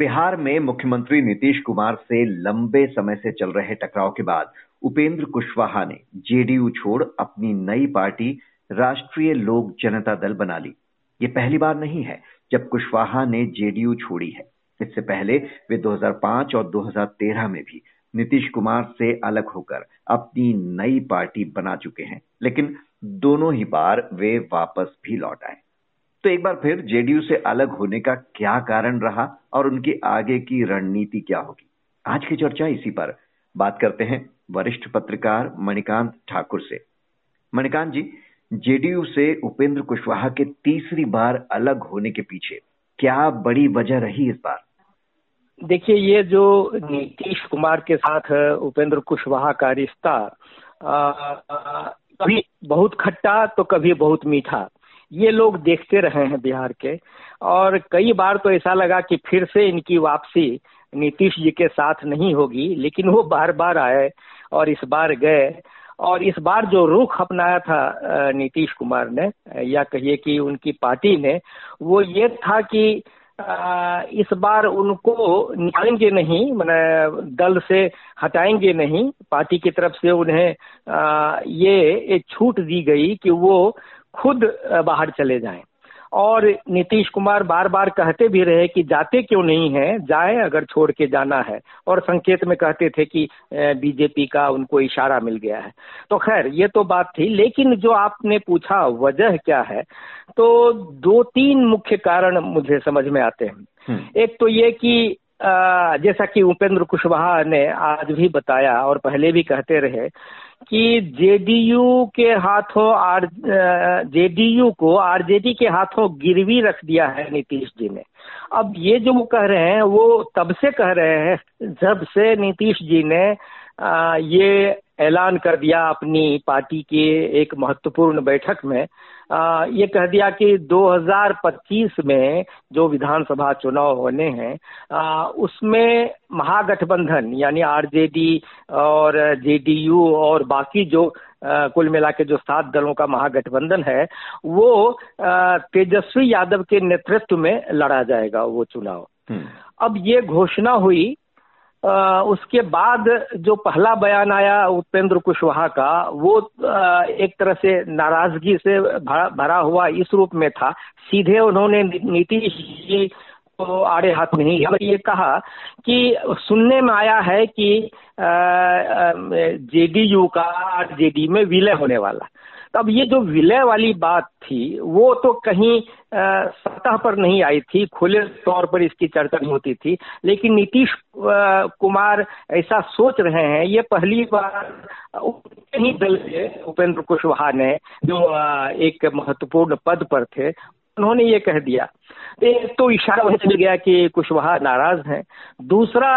बिहार में मुख्यमंत्री नीतीश कुमार से लंबे समय से चल रहे टकराव के बाद उपेंद्र कुशवाहा ने जेडीयू छोड़ अपनी नई पार्टी राष्ट्रीय लोक जनता दल बना ली। ये पहली बार नहीं है जब कुशवाहा ने जेडीयू छोड़ी है। इससे पहले वे 2005 और 2013 में भी नीतीश कुमार से अलग होकर अपनी नई पार्टी बना चुके हैं। लेकिन दोनों ही बार वे वापस भी लौट आए। तो एक बार फिर जेडीयू से अलग होने का क्या कारण रहा और उनकी आगे की रणनीति क्या होगी? आज की चर्चा इसी पर। बात करते हैं वरिष्ठ पत्रकार मणिकांत ठाकुर से। मणिकांत जी, जेडीयू से उपेंद्र कुशवाहा के तीसरी बार अलग होने के पीछे क्या बड़ी वजह रही इस बार? देखिए, ये जो नीतीश कुमार के साथ उपेंद्र कुशवाहा का रिश्ता कभी बहुत खट्टा तो कभी बहुत मीठा। ये लोग देखते रहे हैं बिहार के। और कई बार तो ऐसा लगा कि फिर से इनकी वापसी नीतीश जी के साथ नहीं होगी, लेकिन वो बार बार आए और इस बार गए। और इस बार जो रुख अपनाया था नीतीश कुमार ने, या कहिए कि उनकी पार्टी ने, वो ये था कि इस बार उनको निकालेंगे नहीं, मैंने दल से हटाएँगे नहीं, पार्टी की तरफ़ से उन्हें ये छूट दी गई कि वो खुद बाहर चले जाएँ। और नीतीश कुमार बार बार कहते भी रहे कि जाते क्यों नहीं है जाए अगर छोड़ के जाना है। और संकेत में कहते थे कि बीजेपी का उनको इशारा मिल गया है। तो खैर ये तो बात थी लेकिन जो आपने पूछा वजह क्या है तो दो तीन मुख्य कारण मुझे समझ में आते हैं। हम्म। एक तो ये कि जैसा कि उपेंद्र कुशवाहा ने आज भी बताया और पहले भी कहते रहे कि जेडीयू के हाथों आर जेडीयू को आरजेडी के हाथों गिरवी रख दिया है नीतीश जी ने। अब ये जो वो कह रहे हैं वो तब से कह रहे हैं जब से नीतीश जी ने आ, ये ऐलान कर दिया अपनी पार्टी के एक महत्वपूर्ण बैठक में आ, ये कह दिया कि 2025 में जो विधानसभा चुनाव होने हैं उसमें महागठबंधन यानी आरजेडी और जेडीयू और बाकी जो आ, कुल मिला के जो सात दलों का महागठबंधन है वो तेजस्वी यादव के नेतृत्व में लड़ा जाएगा वो चुनाव हम्म। अब ये घोषणा हुई उसके बाद जो पहला बयान आया उपेंद्र कुशवाहा का वो एक तरह से नाराज़गी से भरा, भरा हुआ इस रूप में था। सीधे उन्होंने नीतीश जी को आड़े हाथ नहीं ये कहा कि सुनने में आया है कि जेडीयू का जेडी में विलय होने वाला। तब ये जो विलय वाली बात थी, वो तो कहीं सतह पर नहीं आई थी, खुले तौर पर इसकी चर्चा नहीं होती थी। लेकिन नीतीश कुमार ऐसा सोच रहे हैं, ये पहली बार ही दल से उपेंद्र कुशवाहा ने, जो एक महत्वपूर्ण पद पर थे, उन्होंने ये कह दिया। एक तो इशारा वही चल गया कि कुशवाहा नाराज़ हैं। दूसरा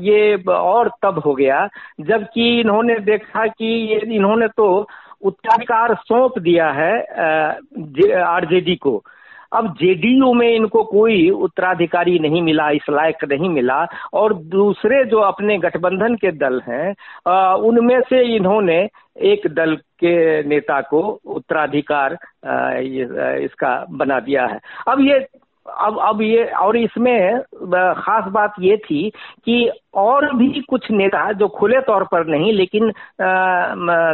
ये और तब हो गया, जबकि इन्होंने देखा कि ये, इन्होंने तो उत्तराधिकार सौंप दिया है आरजेडी को। अब जेडीयू में इनको कोई उत्तराधिकारी नहीं मिला, इस लायक नहीं मिला, और दूसरे जो अपने गठबंधन के दल हैं उनमें से इन्होंने एक दल के नेता को उत्तराधिकार इसका बना दिया है। अब ये अब अब ये, और इसमें खास बात ये थी कि और भी कुछ नेता जो खुले तौर पर नहीं, लेकिन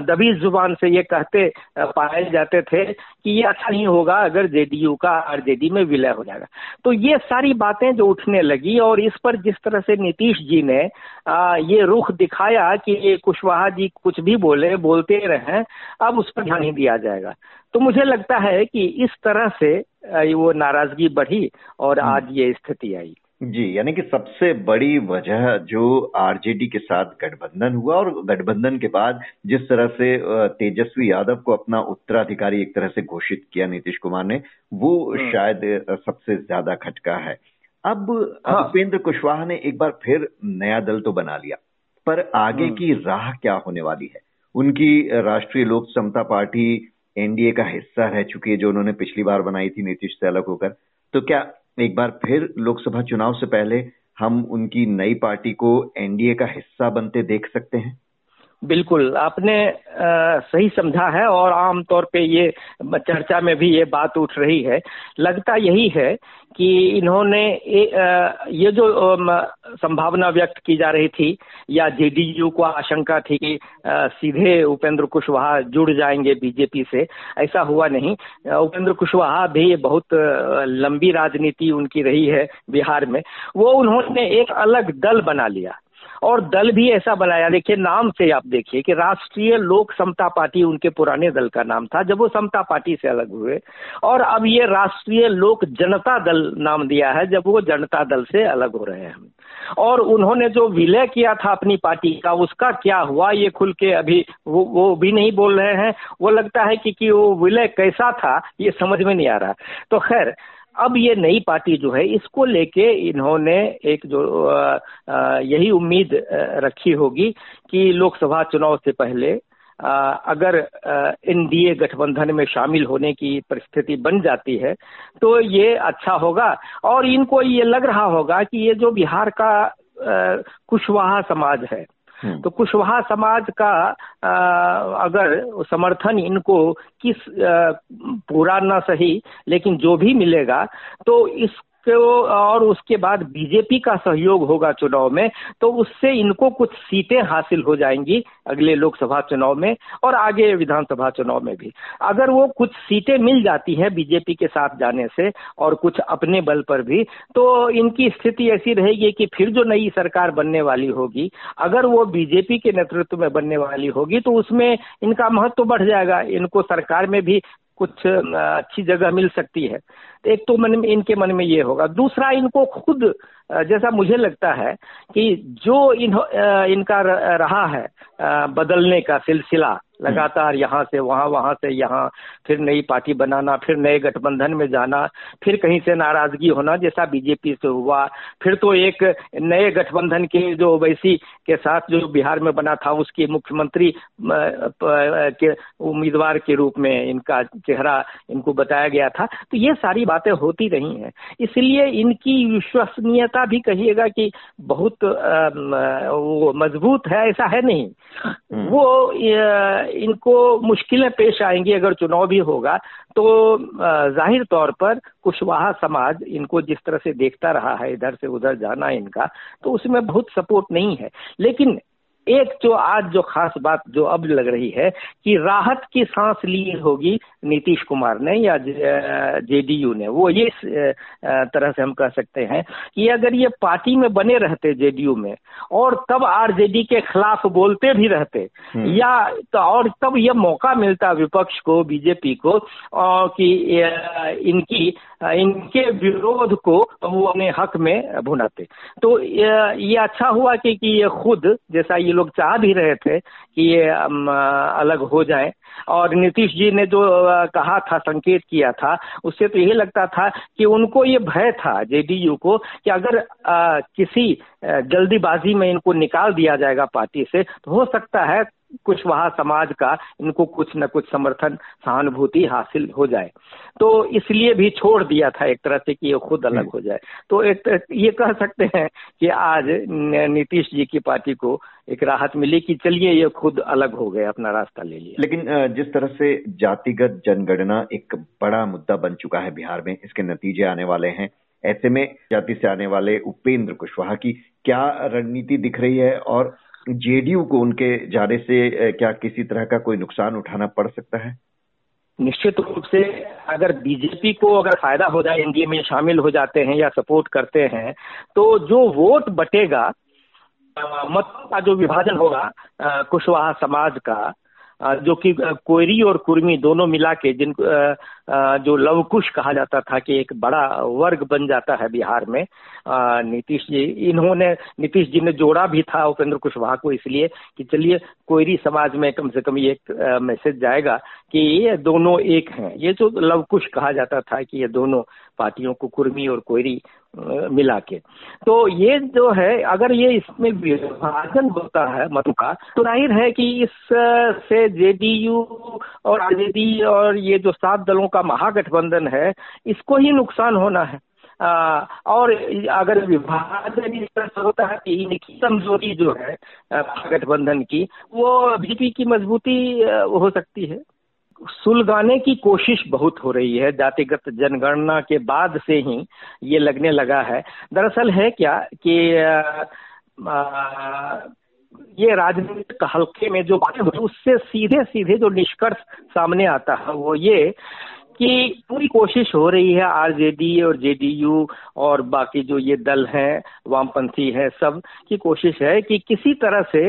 दबी ज़ुबान से ये कहते पाए जाते थे कि ये अच्छा नहीं होगा अगर जेडीयू का आरजेडी में विलय हो जाएगा। तो ये सारी बातें जो उठने लगी और इस पर जिस तरह से नीतीश जी ने ये रुख दिखाया कि कुशवाहा जी कुछ भी बोले, बोलते रहे, अब उस पर ध्यान ही दिया जाएगा। तो मुझे लगता है कि इस तरह से वो नाराज़गी बढ़ी और हम्म। आज ये स्थिति आई जी यानी कि सबसे बड़ी वजह जो आरजेडी के साथ गठबंधन हुआ और गठबंधन के बाद जिस तरह से तेजस्वी यादव को अपना उत्तराधिकारी एक तरह से घोषित किया नीतीश कुमार ने वो हम्म। शायद सबसे ज़्यादा खटका है अब हाँ। उपेंद्र कुशवाहा ने एक बार फिर नया दल तो बना लिया पर आगे हम्म। की राह क्या होने वाली है उनकी राष्ट्रीय लोक समता पार्टी एनडीए का हिस्सा रह चुकी है जो उन्होंने पिछली बार बनाई थी नीतीश से अलग होकर। तो क्या एक बार फिर लोकसभा चुनाव से पहले हम उनकी नई पार्टी को एनडीए का हिस्सा बनते देख सकते हैं? बिल्कुल आपने आ, सही समझा है और आमतौर पे ये चर्चा में भी ये बात उठ रही है। लगता यही है कि इन्होंने ए, आ, ये जो आ, संभावना व्यक्त की जा रही थी या जेडीयू को आशंका थी कि सीधे उपेंद्र कुशवाहा जुड़ जाएँगे बीजेपी से ऐसा हुआ नहीं। उपेंद्र कुशवाहा भी बहुत लंबी राजनीति उनकी रही है बिहार में। वो उन्होंने एक अलग दल बना लिया। और दल भी ऐसा बनाया। देखिए नाम से आप देखिए कि राष्ट्रीय लोक समता पार्टी उनके पुराने दल का नाम था जब वो समता पार्टी से अलग हुए। और अब ये राष्ट्रीय लोक जनता दल नाम दिया है जब वो जनता दल से अलग हो रहे हैं। और उन्होंने जो विलय किया था अपनी पार्टी का उसका क्या हुआ ये खुल के अभी वो वो भी नहीं बोल रहे हैं। वो लगता है कि, कि वो विलय कैसा था ये समझ में नहीं आ रहा। तो खैर अब ये नई पार्टी जो है, इसको लेके इन्होंने एक जो यही उम्मीद रखी होगी कि लोकसभा चुनाव से पहले अगर एनडीए गठबंधन में शामिल होने की परिस्थिति बन जाती है तो ये अच्छा होगा और इनको ये लग रहा होगा कि ये जो बिहार का कुशवाहा समाज है। तो कुशवाहा समाज का आ, अगर समर्थन इनको किस आ, पूरा ना सही लेकिन जो भी मिलेगा तो इस और उसके बाद बीजेपी का सहयोग होगा चुनाव में तो उससे इनको कुछ सीटें हासिल हो जाएँगी अगले लोकसभा चुनाव में और आगे विधानसभा चुनाव में भी। अगर वो कुछ सीटें मिल जाती हैं बीजेपी के साथ जाने से और कुछ अपने बल पर भी तो इनकी स्थिति ऐसी रहेगी कि फिर जो नई सरकार बनने वाली होगी, अगर वो बीजेपी के नेतृत्व में बनने वाली होगी तो उसमें इनका महत्व बढ़ जाएगा। इनको सरकार में भी कुछ अच्छी जगह मिल सकती है। एक तो मन में इनके मन में ये होगा। दूसरा इनको खुद जैसा मुझे लगता है कि जो इन इनका रहा है बदलने का सिलसिला लगातार यहाँ से वहाँ वहाँ से यहाँ फिर नई पार्टी बनाना फिर नए गठबंधन में जाना फिर कहीं से नाराज़गी होना जैसा बीजेपी से हुआ फिर तो एक नए गठबंधन के जो ओवैसी के साथ जो बिहार में बना था उसके मुख्यमंत्री के उम्मीदवार के रूप में इनका चेहरा इनको बताया गया था। तो ये सारी बातें होती रही हैं। इसलिए इनकी विश्वसनीयता भी कहिएगा कि बहुत वो मज़बूत है ऐसा है नहीं। हम्म। वो इनको मुश्किलें पेश आएँगी अगर चुनाव भी होगा तो ज़ाहिर तौर पर कुशवाहा समाज इनको जिस तरह से देखता रहा है इधर से उधर जाना इनका तो उसमें बहुत सपोर्ट नहीं है। लेकिन एक जो आज जो खास बात जो अब लग रही है कि राहत की सांस ली होगी नीतीश कुमार ने या जेडीयू ने वो ये तरह से हम कह सकते हैं कि अगर ये पार्टी में बने रहते जेडीयू में और तब आरजेडी के खिलाफ बोलते भी रहते हम्म। या तो और तब ये मौका मिलता विपक्ष को बीजेपी को कि इनकी इनके विरोध को वो अपने हक में भुनाते तो ये अच्छा हुआ कि, कि ये खुद जैसा ये लोग चाह भी रहे थे कि ये अलग हो जाए। और नीतीश जी ने जो कहा था संकेत किया था उससे तो यही लगता था कि उनको ये भय था जेडीयू को कि अगर आ, किसी जल्दीबाजी में इनको निकाल दिया जाएगा पार्टी से तो हो सकता है कुशवाहा समाज का इनको कुछ न कुछ समर्थन सहानुभूति हासिल हो जाए। तो इसलिए भी छोड़ दिया था एक तरह से कि ये खुद अलग हो जाए। तो एक ये कह सकते हैं कि आज नीतीश जी की पार्टी को एक राहत मिली कि चलिए ये खुद अलग हो गए अपना रास्ता ले लिया। लेकिन जिस तरह से जातिगत जनगणना एक बड़ा मुद्दा बन चुका है बिहार में इसके नतीजे आने वाले हैं। ऐसे में जाति से आने वाले उपेंद्र कुशवाहा की क्या रणनीति दिख रही है और जेडीयू को उनके जाने से क्या किसी तरह का कोई नुकसान उठाना पड़ सकता है? निश्चित रूप से अगर बीजेपी को अगर फ़ायदा हो जाए, एनडीए में शामिल हो जाते हैं या सपोर्ट करते हैं तो जो वोट बटेगा मतों का जो विभाजन होगा कुशवाहा समाज का जो कि कोयरी और कुर्मी दोनों मिला के जिन जो लवकुश कहा जाता था कि एक बड़ा वर्ग बन जाता है बिहार में नीतीश जी, इन्होंने, नीतीश जी ने जोड़ा भी था उपेंद्र कुशवाहा को इसलिए कि चलिए कोयरी समाज में कम से कम ये एक मैसेज जाएगा कि ये दोनों एक हैं। ये जो लवकुश कहा जाता था कि ये दोनों पार्टियों को कुर्मी और कोयरी मिला के। तो ये जो है अगर ये इसमें विभाजन होता है मतों का तो ज़ाहिर है कि इस से जेडीयू और आरजेडी और ये जो सात दलों का महागठबंधन है इसको ही नुकसान होना है। आ, और अगर विभाजन इस तरह से होता है कि इनकी कमज़ोरी जो है गठबंधन की वो बीजेपी की मजबूती हो सकती है। सुलगाने की कोशिश बहुत हो रही है। जातिगत जनगणना के बाद से ही ये लगने लगा है। दरअसल है क्या कि ये राजनीतिक हल्के में जो बातें होती उससे सीधे सीधे जो निष्कर्ष सामने आता है, वो ये कि पूरी कोशिश हो रही है आरजेडी और जेडीयू और बाकी जो ये दल हैं, वामपंथी हैं, सब की कोशिश है कि किसी तरह से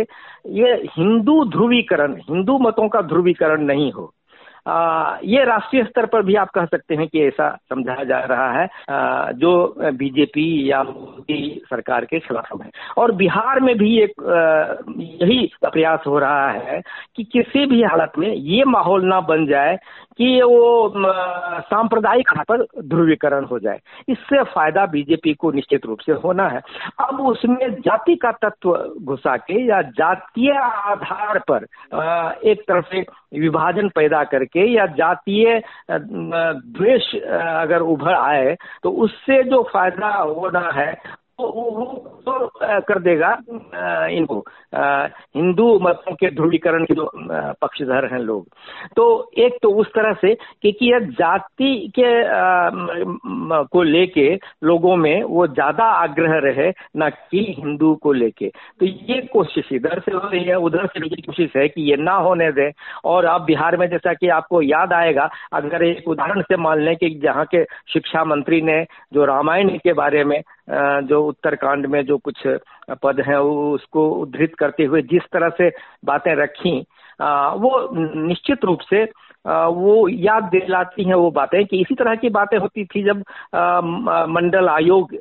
ये हिंदू ध्रुवीकरण, हिंदू मतों का ध्रुवीकरण नहीं हो। आ, ये राष्ट्रीय स्तर पर भी आप कह सकते हैं कि ऐसा समझाया जा रहा है आ, जो बीजेपी या मोदी सरकार के खिलाफ है। और बिहार में भी एक यही प्रयास हो रहा है कि किसी भी हालत में ये माहौल ना बन जाए कि वो सांप्रदायिक पर ध्रुवीकरण हो जाए। इससे फ़ायदा बीजेपी को निश्चित रूप से होना है। अब उसमें जाति का तत्व घुसा के या जातीय आधार पर एक तरफ़ से विभाजन पैदा करके या जातीय द्वेष अगर उभर आए तो उससे जो फ़ायदा होना है वो तो कर देगा इनको। हिंदू मतों के ध्रुवीकरण के जो पक्षधर हैं लोग। तो एक तो उस तरह से क्योंकि यह जाति के को लेके लोगों में वो ज़्यादा आग्रह रहे न कि हिंदू को लेके। तो ये कोशिश इधर से हो रही है, उधर से भी कोशिश है कि ये ना होने दे। और आप बिहार में जैसा कि आपको याद आएगा, अगर एक उदाहरण से मान लें कि जहाँ के शिक्षा मंत्री ने जो रामायण के बारे में जो उत्तरकांड में जो कुछ पद हैं उसको उद्धृत करते हुए जिस तरह से बातें रखी वो निश्चित रूप से वो याद दिलाती हैं वो बातें कि इसी तरह की बातें होती थी जब मंडल आयोग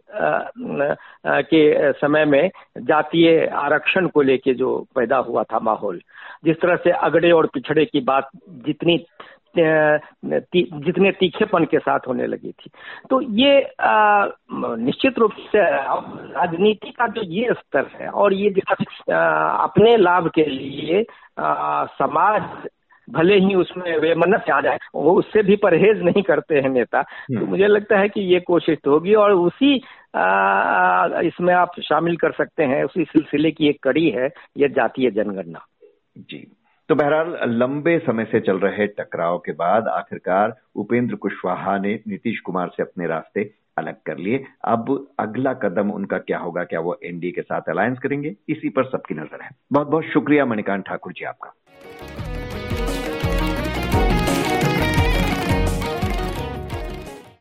के समय में जातीय आरक्षण को लेके जो पैदा हुआ था माहौल। जिस तरह से अगड़े और पिछड़े की बात जितनी ती, जितने तीखेपन के साथ होने लगी थी। तो ये निश्चित रूप से राजनीति का जो ये स्तर है और ये अपने लाभ के लिए आ, समाज भले ही उसमें वे मन्नत आ जाए वो उससे भी परहेज नहीं करते हैं नेता। तो हम्म। मुझे लगता है कि ये कोशिश तो होगी और उसी आ, इसमें आप शामिल कर सकते हैं उसी सिलसिले की एक कड़ी है ये जातीय जनगणना। जी। तो बहरहाल, लंबे समय से चल रहे टकराव के बाद आखिरकार उपेंद्र कुशवाहा ने नीतीश कुमार से अपने रास्ते अलग कर लिए। अब अगला कदम उनका क्या होगा? क्या वो एनडीए के साथ अलायंस करेंगे? इसी पर सबकी नज़र है। बहुत बहुत शुक्रिया मणिकांत ठाकुर जी आपका।